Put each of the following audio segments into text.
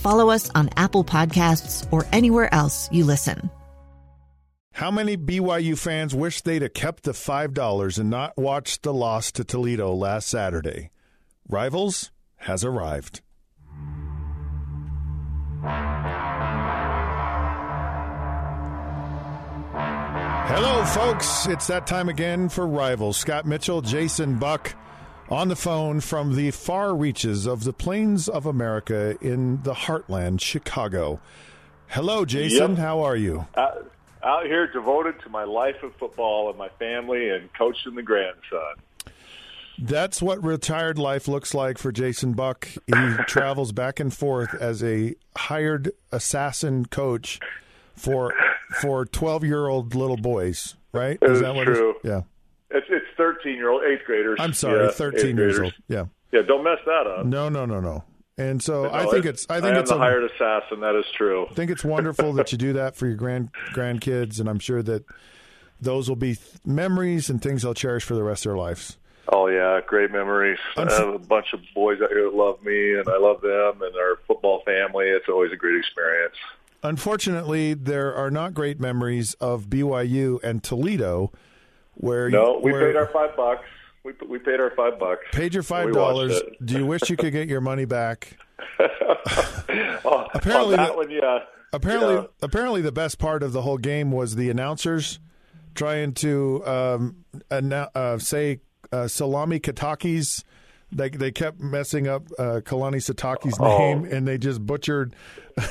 follow us on Apple Podcasts, or anywhere else you listen. How many BYU fans wish they'd have kept the $5 and not watched the loss to Toledo last Saturday? Rivals has arrived. Hello, folks. It's that time again for Rivals. Scott Mitchell, Jason Buck on the phone from the far reaches of the plains of America in the heartland, Chicago. Hello, Jason. Yep. How are you? Uh, out here devoted to my life of football and my family and coaching the grandson. That's what retired life looks like for Jason Buck. He travels back and forth as a hired assassin coach for for twelve year old little boys. Right? It is that what true. It's, yeah. It's it's thirteen year old eighth graders. I'm sorry, Yeah, thirteen years old. Yeah. Yeah, don't mess that up. No, no, no, no. And so No, I think it's I think am it's a, hired assassin. That is true. I think it's wonderful that you do that for your grand grandkids, and I'm sure that those will be th- memories and things they'll cherish for the rest of their lives. Oh yeah, great memories. I have a bunch of boys out here that love me, and I love them, and our football family. It's always a great experience. Unfortunately, there are not great memories of BYU and Toledo, where No, you, we where paid our five bucks. We we paid our five bucks. paid your five dollars. Do you wish you could get your money back? oh, Apparently that the- one, yeah. Apparently, Yeah. apparently, the best part of the whole game was the announcers trying to um, annou- uh, say uh, Salami Kataki's. They they kept messing up uh, Kalani Sitake's Oh. name, and they just butchered.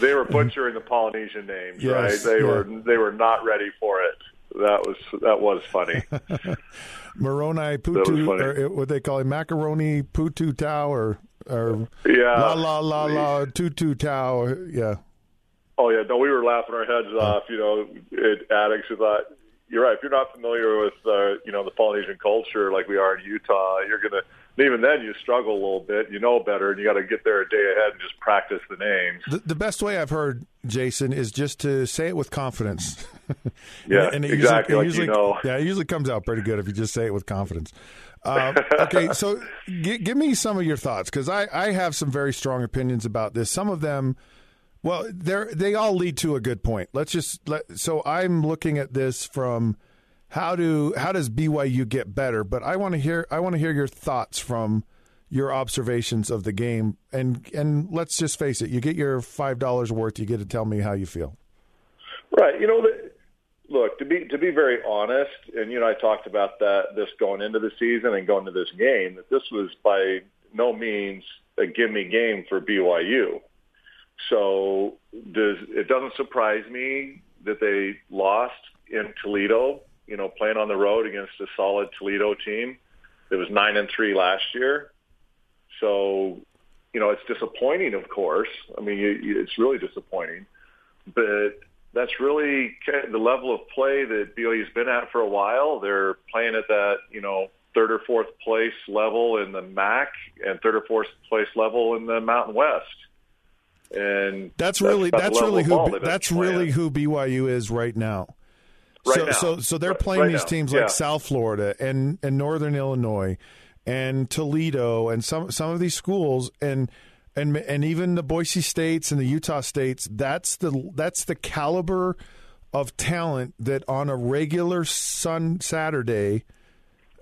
They were butchering the Polynesian names, Yes, right? They yeah. were they were not ready for it. That was that was funny. Moroni was Putu, funny. or what they call it, macaroni Putu Tau, or or Yeah. la la la la Tutu Tau. Yeah, Oh yeah, no, we were laughing our heads off. You know, at addicts who thought you're right. If you're not familiar with uh, you know the Polynesian culture like we are in Utah, you're gonna. Even then, you struggle a little bit. You know better, and you got to get there a day ahead and just practice the names. the, the best way I've heard Jason is just to say it with confidence. Yeah, And it exactly, Usually, like it usually, you know. Yeah, it usually comes out pretty good if you just say it with confidence. Um, okay, so g- give me some of your thoughts because I, I have some very strong opinions about this. Some of them, well, they they all lead to a good point. Let's just let. So I'm looking at this from how do how does BYU get better? But I want to hear I want to hear your thoughts from your observations of the game and and let's just face it. You get your five dollars worth. You get to tell me how you feel. Right. You know, the, look to be to be very honest, and you know, I talked about that this going into the season and going to this game that this was by no means a gimme game for BYU. So does it doesn't surprise me that they lost in Toledo. You know, playing on the road against a solid Toledo team that was nine and three last year. So, you know, it's disappointing, of course. I mean, you, you, it's really disappointing, but that's really the level of play that BYU's been at for a while. They're playing at that, you know, third or fourth place level in the MAC and third or fourth place level in the Mountain West. And That's really that's, really who that's really who BYU is right now. Right so, now. so so they're playing right these now, teams yeah. like South Florida and and Northern Illinois and Toledo and some some of these schools and and and even the Boise states and the Utah states. That's the that's the caliber of talent that on a regular Sun Saturday,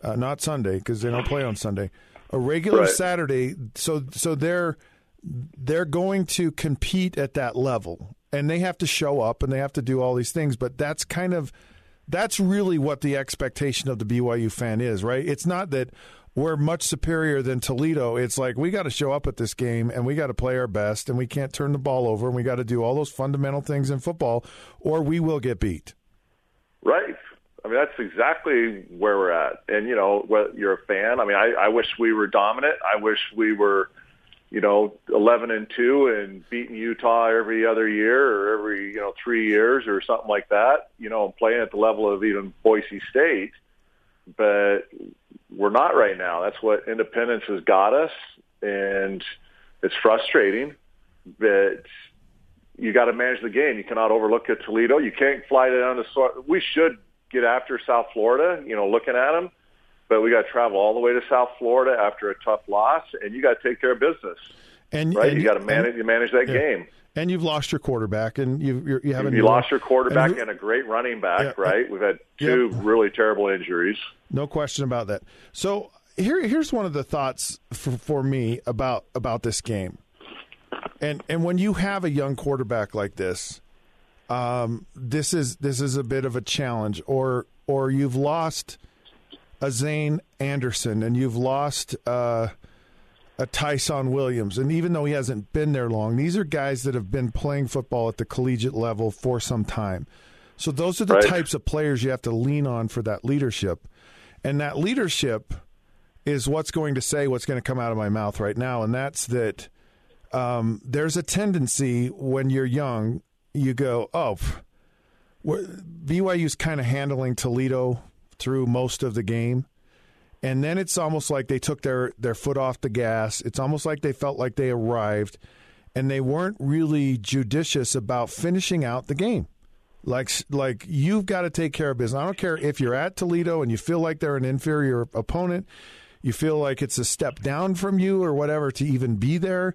uh, not Sunday because they don't play on Sunday. A regular Right. Saturday, so so they're they're going to compete at that level. and they have to show up and they have to do all these things. But that's kind of that's really what the expectation of the BYU fan is, right? It's not that we're much superior than Toledo. It's like we got to show up at this game and we got to play our best and we can't turn the ball over and we got to do all those fundamental things in football or we will get beat. Right. I mean, that's exactly where we're at. And, you know, you're a fan. I mean, I, I wish we were dominant. I wish we were, you know, 11 and 2 and beating Utah every other year or every, you know, three years or something like that, you know, and playing at the level of even Boise State. But we're not right now. That's what independence has got us. And it's frustrating, but you got to manage the game. You cannot overlook at Toledo. You can't fly down to. We should get after South Florida, you know, looking at them. But we got to travel all the way to South Florida after a tough loss, and you got to take care of business. And right, and you got to manage. you manage that yeah. game. And you've lost your quarterback, and you you, you haven't. You lost your quarterback and, and, a great running back, yeah, right? We've had two yeah. really terrible injuries. No question about that. So here here's one of the thoughts for, for me about about this game, and and when you have a young quarterback like this, um, this is this is a bit of a challenge, or or you've lost a Zane Anderson and you've lost uh, a Tyson Williams, and even though he hasn't been there long, these are guys that have been playing football at the collegiate level for some time. So those are the right. types of players you have to lean on for that leadership, and that leadership is what's going to say what's going to come out of my mouth right now, and that's that. Um, there's a tendency when you're young you go, oh, BYU's kind of handling Toledo through most of the game. And then it's almost like they took their, their foot off the gas. It's almost like they felt like they arrived and they weren't really judicious about finishing out the game. Like like you've got to take care of business. I don't care if you're at Toledo and you feel like they're an inferior opponent, you feel like it's a step down from you or whatever to even be there.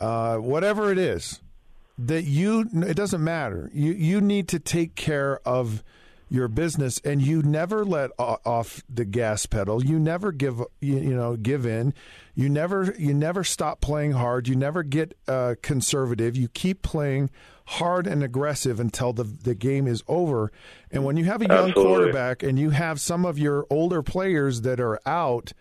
Uh, whatever it is, that you it doesn't matter. You you need to take care of your business and you never let off the gas pedal. You never give you, know give in. You never you never stop playing hard. You never get uh, conservative. You keep playing hard and aggressive until the the game is over. And when you have a young Absolutely. quarterback and you have some of your older players that are out,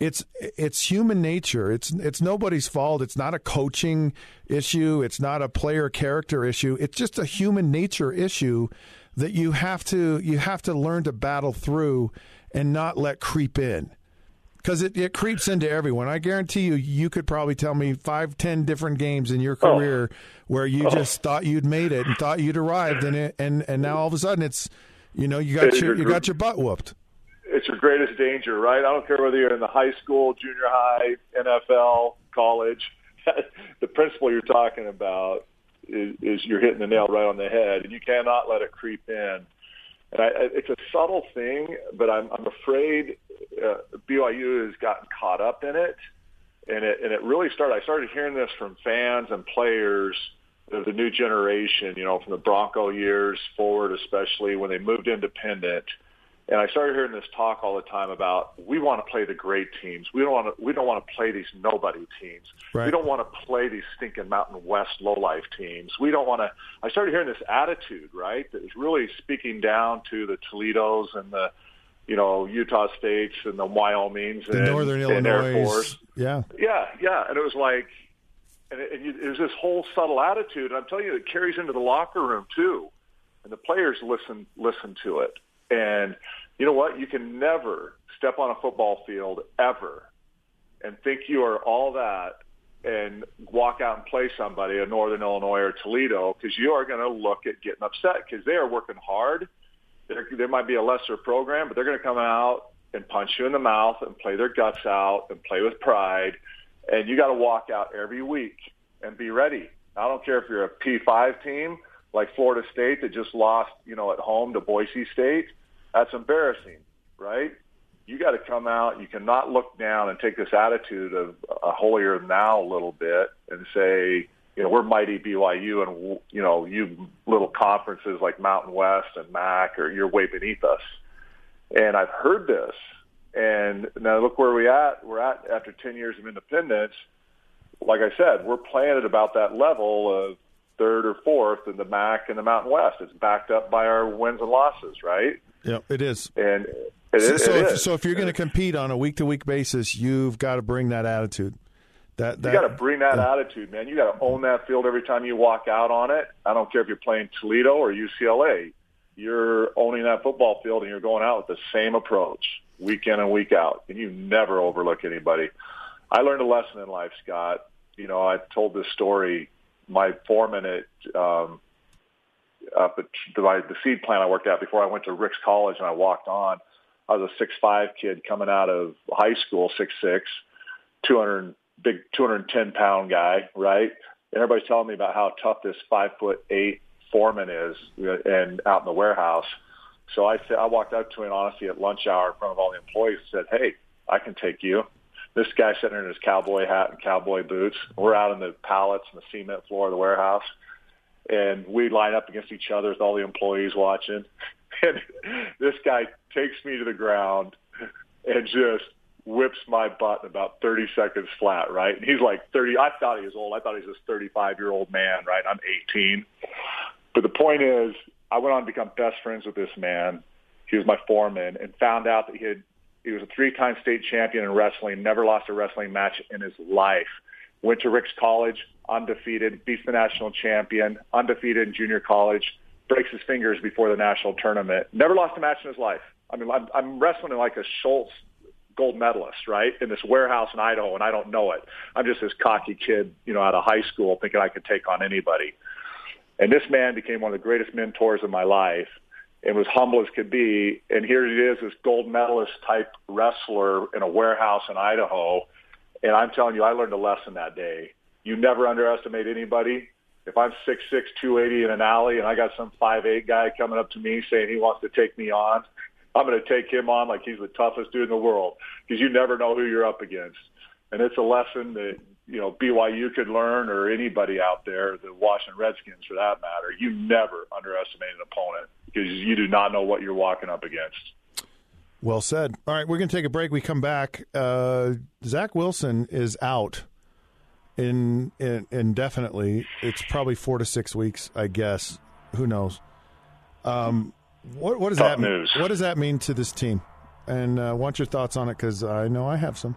it's it's human nature. It's it's nobody's fault. It's not a coaching issue. It's not a player character issue. It's just a human nature issue that you have to you have to learn to battle through and not let creep in because it, it creeps into everyone. I guarantee you, you could probably tell me five, ten different games in your Oh. career where you Oh. just thought you'd made it and thought you'd arrived, and it, and and now all of a sudden it's you know you got It's your your you got your butt whooped. it's your greatest danger, right? I don't care whether you're in the high school, junior high, NFL, college. the principle you're talking about is, is you're hitting the nail right on the head, and you cannot let it creep in. And I, it's a subtle thing, but I'm, I'm afraid uh, BYU has gotten caught up in it, and it and it really started. I started hearing this from fans and players of the new generation. You know, from the Bronco years forward, especially when they moved independent. And I started hearing this talk all the time about we want to play the great teams. We don't want to. We don't want to play these nobody teams. Right. We don't want to play these stinking Mountain West lowlife teams. We don't want to. I started hearing this attitude, right, that was really speaking down to the Toledos and the, you know, Utah States and the Wyomings The and, Northern and Air Illinois, Force. yeah. Yeah, yeah, and it was like, and it, and you, it was this whole subtle attitude. And I'm telling you, it carries into the locker room too, and the players listen listen to it. And you know what? You can never step on a football field ever and think you are all that and walk out and play somebody in Northern Illinois or Toledo because you are going to look at getting upset because they are working hard. There, there might be a lesser program, but they're going to come out and punch you in the mouth and play their guts out and play with pride. And you got to walk out every week and be ready. I don't care if you're a P5 team like Florida State that just lost, you know, at home to Boise State. That's embarrassing, right? You got to come out. You cannot look down and take this attitude of a holier than thou a little bit and say, you know, we're mighty BYU, and you know, you little conferences like Mountain West and MAC, or you're way beneath us. And I've heard this, and now look where we at. We're at after 10 years of independence. Like I said, we're playing at about that level of third or fourth in the MAC and the Mountain West. It's backed up by our wins and losses, right? Yeah, it is. And it so, is. so, it if, is. so if you're going to compete on a week to week basis, you've got to bring that attitude. That, that you got to bring that attitude, man. You got to own that field every time you walk out on it. I don't care if you're playing Toledo or UCLA. You're owning that football field and you're going out with the same approach week in and week out, and you never overlook anybody. I learned a lesson in life, Scott. You know, I told this story. My foreman at um, up at the, the seed plant I worked at before I went to Ricks College and I walked on. I was a six five kid coming out of high school, six six, two hundred big, two hundred ten pound guy, right? And everybody's telling me about how tough this five foot eight foreman is, and out in the warehouse. So I said, I walked up to him honestly at lunch hour in front of all the employees and said, "Hey, I can take you." This guy sitting in his cowboy hat and cowboy boots. We're out on the pallets and the cement floor of the warehouse, and we line up against each other with all the employees watching. And this guy takes me to the ground and just whips my butt in about 30 seconds flat, right? And he's like 30. I thought he was old. I thought he was this 35 year old man, right? I'm 18. But the point is, I went on to become best friends with this man. He was my foreman and found out that he had, he was a three-time state champion in wrestling, never lost a wrestling match in his life. Went to Ricks College, undefeated, beats the national champion, undefeated in junior college, breaks his fingers before the national tournament. Never lost a match in his life. I mean, I'm, I'm wrestling like a Schultz gold medalist, right, in this warehouse in Idaho, and I don't know it. I'm just this cocky kid, you know, out of high school, thinking I could take on anybody. And this man became one of the greatest mentors of my life and was humble as could be. And here it is, this gold medalist type wrestler in a warehouse in Idaho. And I'm telling you, I learned a lesson that day. You never underestimate anybody. If I'm 6'6", 280 in an alley and I got some 5'8 guy coming up to me saying he wants to take me on, I'm going to take him on like he's the toughest dude in the world because you never know who you're up against. And it's a lesson that, you know, BYU could learn or anybody out there, the Washington Redskins for that matter. You never underestimate an opponent because you do not know what you're walking up against. Well said. All right, we're going to take a break. We come back. Uh, Zach Wilson is out in, in indefinitely. It's probably four to six weeks, I guess. Who knows? Um, what, what does Tough that mean? news. What does that mean to this team? And uh, want your thoughts on it because I know I have some.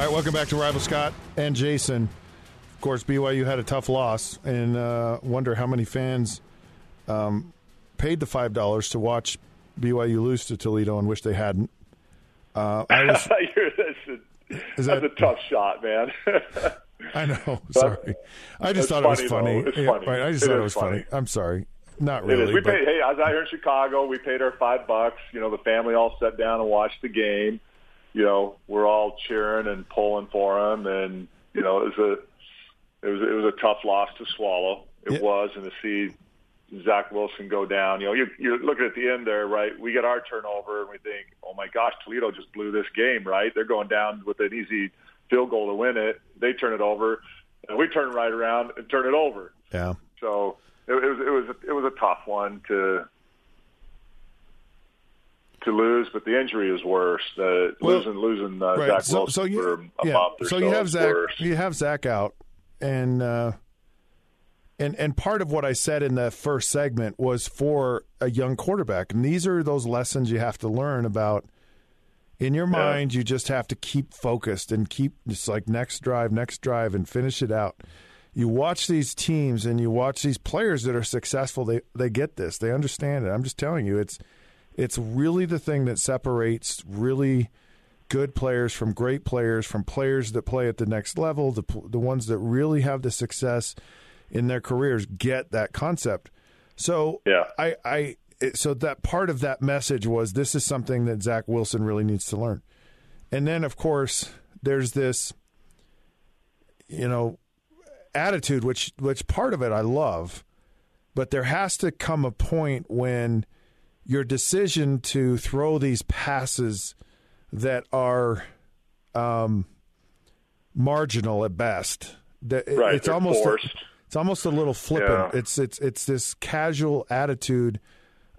All right, welcome back to Rival Scott and Jason. Of course, BYU had a tough loss, and uh, wonder how many fans um, paid the five dollars to watch BYU lose to Toledo and wish they hadn't. Uh, I was, that's a, Is that's a tough shot, man. I know. Sorry, I just thought it was funny, funny. It's Yeah, funny. right, I just It thought it was funny. funny. I'm sorry. Not really. We but- paid. Hey, I was out here in Chicago. We paid our five bucks. You know, the family all sat down and watched the game. You know, we're all cheering and pulling for him, and you know, it was a it was it was a tough loss to swallow. It Yeah. was, and to see Zach Wilson go down. You know, you're, you're looking at the end there, right? We get our turnover, and we think, oh my gosh, Toledo just blew this game, right? They're going down with an easy field goal to win it. They turn it over, and we turn right around and turn it over. yeah. So it, it was it was it was a tough one to to lose, but the injury is worse. The Well, losing losing uh, Right. Zach So, Wilson so you, for a yeah. month or so so, you have Zach. worse. You have Zach out, and uh, and and part of what I said in the first segment was for a young quarterback, and these are those lessons you have to learn about. In your mind, you just have to keep focused and keep just like next drive, next drive, and finish it out. You watch these teams and you watch these players that are successful. They they get this. They understand it. I'm just telling you, it's it's really the thing that separates really good players from great players, from players that play at the next level, the the ones that really have the success in their careers get that concept. So Yeah. I, I so that part of that message was this is something that Zach Wilson really needs to learn. And then of course there's this you know attitude which which part of it I love, but there has to come a point when your decision to throw these passes that are um, marginal at best. That it- Right, it's almost forced. it's almost a little flippant. Yeah. It's it's it's this casual attitude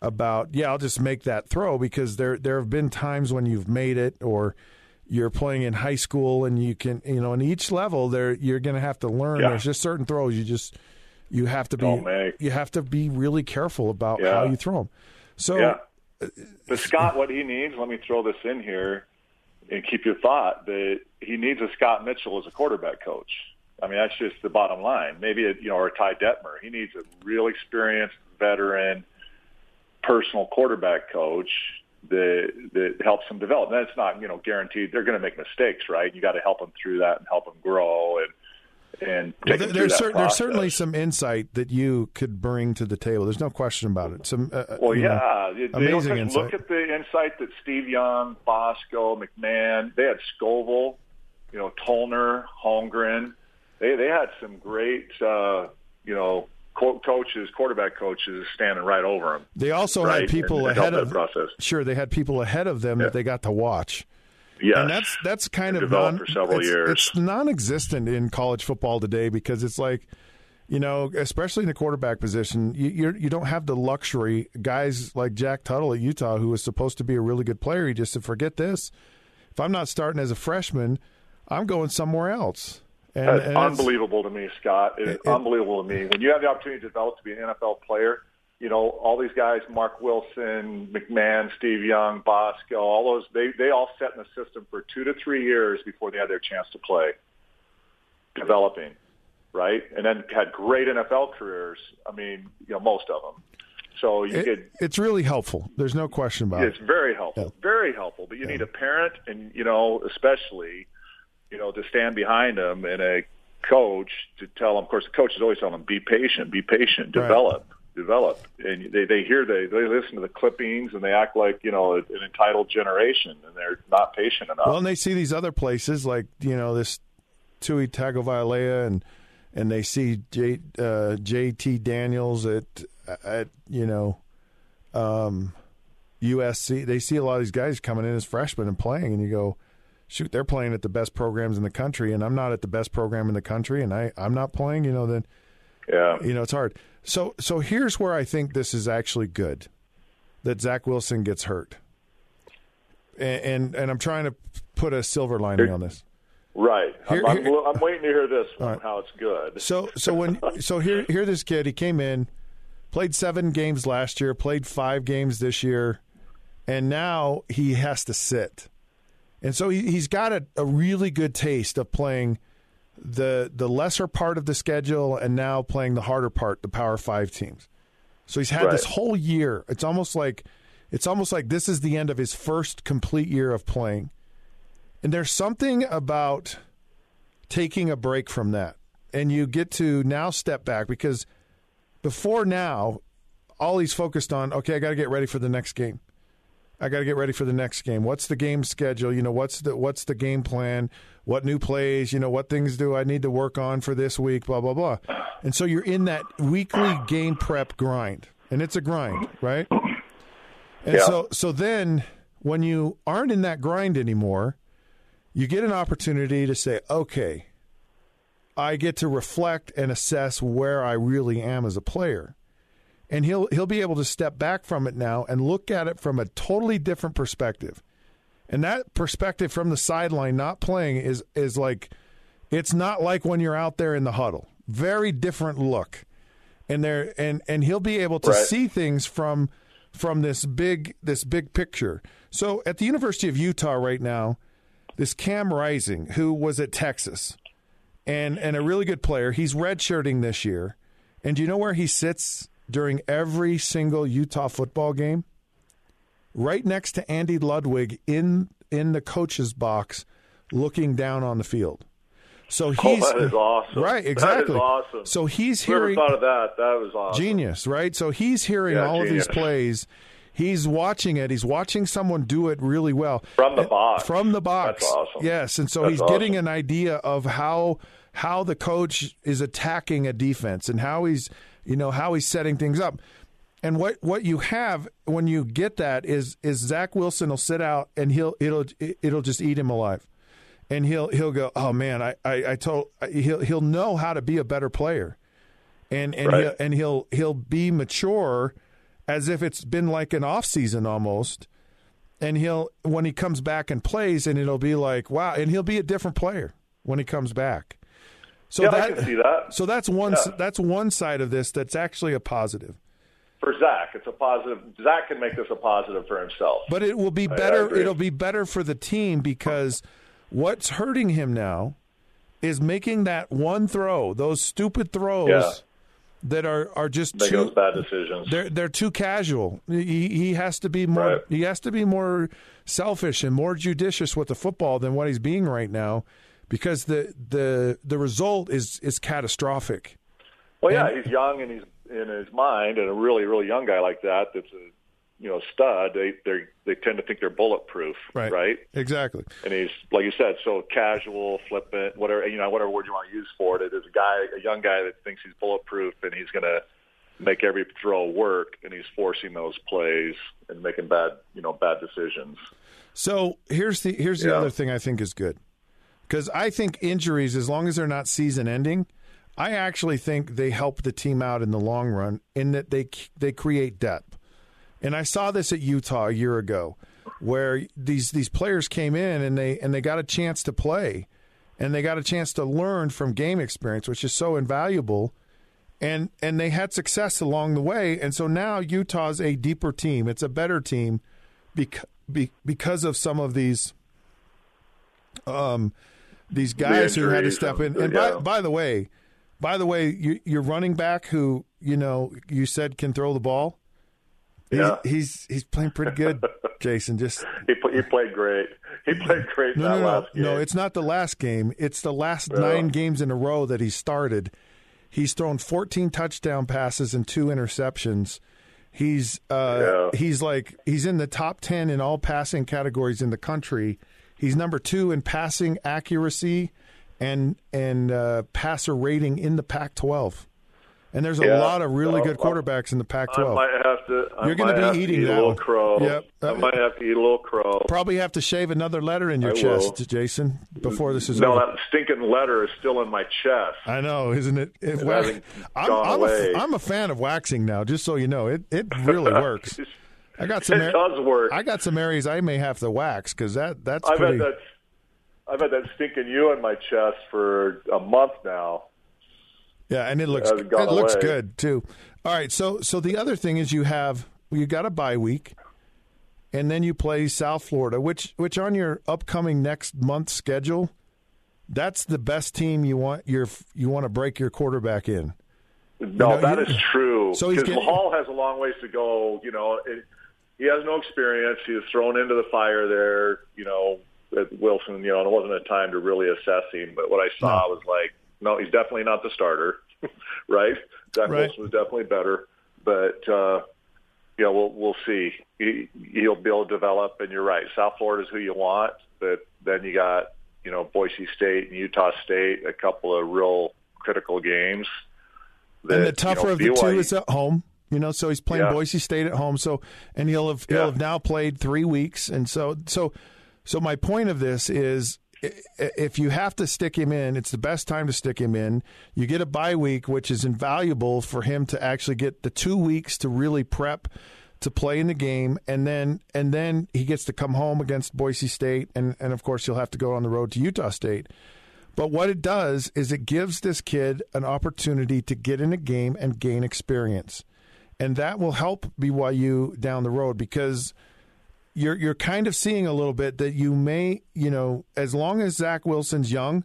about yeah, I'll just make that throw because there there have been times when you've made it or you're playing in high school and you can you know in each level there you're going to have to learn Yeah. there's just certain throws you just you have to be you have to be really careful about Yeah. how you throw them. So Yeah. Uh, but Scott, what he needs, let me throw this in here and keep your thought that he needs a Scott Mitchell as a quarterback coach. I mean, that's just the bottom line. Maybe, a, you know, or a Ty Detmer. He needs a real experienced veteran personal quarterback coach that that helps him develop. That's not, you know, guaranteed. They're going to make mistakes, right? You got to help them through that and help them grow and and Well, there- there's, cer- there's certainly some insight that you could bring to the table. There's no question about it. Some, uh, Well, you know, yeah, they amazing don't look at the insight that Steve Young, Bosco, McMahon, they had Scovil, you know, Tollner, Holmgren. They they had some great, uh, you know, co- coaches, quarterback coaches standing right over them. They also right, had people and- ahead of process. Sure, they had people ahead of them Yeah. that they got to watch. Yes. And that's that's kind of Developed non, for several it's, years. It's non-existent in college football today because it's like, you know, especially in the quarterback position, you you're, you don't have the luxury. Guys like Jack Tuttle at Utah, who was supposed to be a really good player, he just said, "Forget this. If I'm not starting as a freshman, I'm going somewhere else." And, That's and unbelievable to me, Scott. It- it- unbelievable to me. When you have the opportunity to develop to be an NFL player, you know, all these guys, Marc Wilson, McMahon, Steve Young, Bosco, all those, they, they all sat in the system for two to three years before they had their chance to play, developing, right? And then had great NFL careers. I mean, you know, most of them. So you it- could it's really helpful. There's no question about it's it. It's very helpful, very helpful. But you need a parent, and you know, especially, you know, to stand behind them and a coach to tell them. Of course, the coach is always telling them, "Be patient, be patient, Right. Develop, develop." And they they hear they they listen to the clippings and they act like you know an entitled generation, and they're not patient enough. Well, and they see these other places like you know this Tua Tagovailoa and and they see J, uh, JT Daniels at at you know um, USC. They see a lot of these guys coming in as freshmen and playing, and you go, shoot, they're playing at the best programs in the country, and I'm not at the best program in the country, and I I'm not playing. You know then yeah, you know it's hard. So so here's where I think this is actually good that Zach Wilson gets hurt, and and, and I'm trying to put a silver lining on this. right. Here- I'm, I'm, I'm waiting to hear this one. Right. How it's good. So so when so here here this kid he came in, played seven games last year, played five games this year, and now he has to sit, and so he, he's got a, a really good taste of playing the the lesser part of the schedule and now playing the harder part, the Power Five teams. So he's had this whole year. It's almost like it's almost like this is the end of his first complete year of playing. And there's something about taking a break from that. And you get to now step back because before now, all he's focused on, okay, I got to get ready for the next game. I got to get ready for the next game. What's the game schedule? You know, what's the what's the game plan? What new plays? You know, what things do I need to work on for this week? Blah blah blah. And so you're in that weekly game prep grind, and it's a grind, right? And Yeah. so so then when you aren't in that grind anymore, you get an opportunity to say, okay, I get to reflect and assess where I really am as a player. And he'll he'll be able to step back from it now and look at it from a totally different perspective. And that perspective from the sideline not playing is is like it's not like when you're out there in the huddle. Very different look. And there and and he'll be able to Right. see things from from this big this big picture. So at the University of Utah right now, this Cam Rising, who was at Texas, and and a really good player. He's redshirting this year, and do you know where he sits during every single Utah football game? Right next to Andy Ludwig in in the coach's box, looking down on the field. So oh, he's oh, that is awesome. right, exactly. That is awesome. So he's hearing thought of that? That was awesome. genius, right? So he's hearing Yeah, all genius. of these plays. He's watching it. He's watching someone do it really well From the box. From the box. That's awesome. Yes, and so That's he's getting an idea of how how the coach is attacking a defense and how he's you know how he's setting things up. And what, what you have when you get that is is Zach Wilson will sit out and he'll it'll it'll just eat him alive, and he'll he'll go oh man I I, I told he'll he'll know how to be a better player, and and Right. he'll, and he'll he'll be mature, as if it's been like an off season almost, and he'll when he comes back and plays and it'll be like wow and he'll be a different player when he comes back. So yeah, that I can see that. so that's one Yeah. that's one side of this that's actually a positive. For Zach, it's a positive. Zach can make this a positive for himself. But it will be better. It'll be better for the team because what's hurting him now is making that one throw, those stupid throws Yeah. that are are just Making too bad decisions. they're they're too casual. He he has to be more Right. he has to be more selfish and more judicious with the football than what he's being right now because the the the result is is catastrophic. Well, yeah, he's young and he's in his mind, and a really, really young guy like that, that's a you know stud. They they they tend to think they're bulletproof, Right. right? Exactly. And he's like you said, so casual, flippant, whatever you know, whatever word you want to use for it. It is a guy, a young guy that thinks he's bulletproof, and he's going to make every throw work, and he's forcing those plays and making bad, you know, bad decisions. So here's the here's the Yeah. other thing I think is good because I think injuries, as long as they're not season ending, I actually think they help the team out in the long run in that they they create depth. And I saw this at Utah a year ago, where these these players came in and they and they got a chance to play, and they got a chance to learn from game experience, which is so invaluable. And and they had success along the way, and so now Utah's a deeper team. It's a better team because be, because of some of these um these guys who had to step in. and- And by by the way, by the way, you, your running back who you know you said can throw the ball. He's, Yeah. he's he's playing pretty good, Jason. Just He pl- he played great. He played great no, that no, no, last game. no. It's not the last game. It's the last Yeah. nine games in a row that he started. He's thrown 14 touchdown passes and two interceptions. He's uh, Yeah. he's like he's in the top 10 in all passing categories in the country. He's number two in passing accuracy and and uh, passer rating in the Pac-12. And there's a Yeah. lot of really Well, good quarterbacks in the Pac-12. might have to. I You're be have to eating eat that a little crow. Yep. I might have to eat a little crow. Probably have to shave another letter in your I chest, will. Jason, before this is no, over. No, that stinking letter is still in my chest. I know, isn't it? it It I'm, I'm, a. I'm a fan of waxing now. Just so you know, it it really works. I got some. It does work. I got some areas I may have to wax because that that's I've pretty. had that. I've had that stinking you in my chest for a month now. Yeah, and it looks hasn't it looks good too. All right, so so the other thing is you have you got a bye week, and then you play South Florida, which which on your upcoming next month schedule, that's the best team you want your you want to break your quarterback in. No, know, that he- is true. So he's Because Hall has a long ways to go. You know, it, he has no experience. He was thrown into the fire there. You know, at Wilson. You know, and it wasn't a time to really assess him. But what I saw was like, no, he's definitely not the starter, right? Zach Right. Wilson was definitely better, but uh, you know, we'll we'll see. He, he'll be able to develop, and you're right. South Florida is who you want, but then you got you know Boise State and Utah State, a couple of real critical games. That, and the you tougher know, of the two is at home. You know, so he's playing Yeah. Boise State at home. So, and he'll have he'll have now played three weeks, and so so so my point of this is, if you have to stick him in, it's the best time to stick him in. You get a bye week, which is invaluable for him to actually get the two weeks to really prep to play in the game, and then and then he gets to come home against Boise State, and and of course he'll have to go on the road to Utah State. But what it does is it gives this kid an opportunity to get in a game and gain experience. And that will help BYU down the road because you're you're kind of seeing a little bit that you may, you know, as long as Zach Wilson's young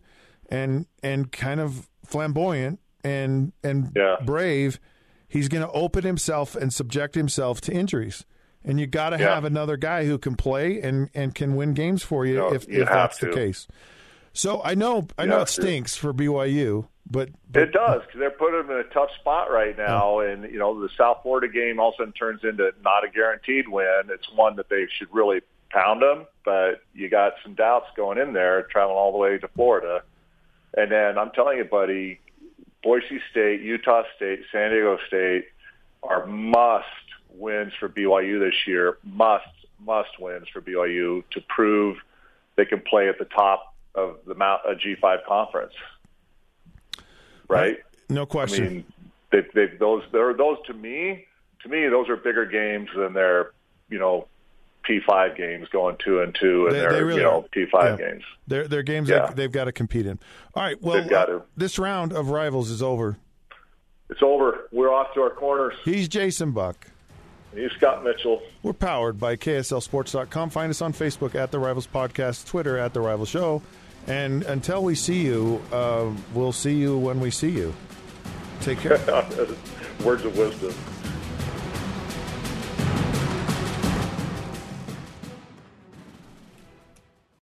and and kind of flamboyant and and Yeah. brave, he's going to open himself and subject himself to injuries. And you got to Yeah. have another guy who can play and and can win games for you No, if you if that's the case. So I know I know it stinks for BYU, but, but it does because they're putting them in a tough spot right now, and you know the South Florida game all of a sudden turns into not a guaranteed win. It's one that they should really pound them, but you got some doubts going in there, traveling all the way to Florida, and then I'm telling you, buddy, Boise State, Utah State, San Diego State are must wins for BYU this year. Must must wins for BYU to prove they can play at the top of the Mount uh, a G5 conference. Right? No question. I mean, they, they, those there those to me to me those are bigger games than their you know P5 games going two and two, and They- their they really you know. P5 Yeah. games. They're, they're games Yeah. that they've got to compete in. All right, well, uh, this round of rivals is over. It's over. We're off to our corners. He's Jason Buck. He's Scott Mitchell. We're powered by KSLSports.com. Find us on Facebook at The Rivals Podcast, Twitter at The Rival Show. And until we see you, uh, we'll see you when we see you. Take care. Words of wisdom.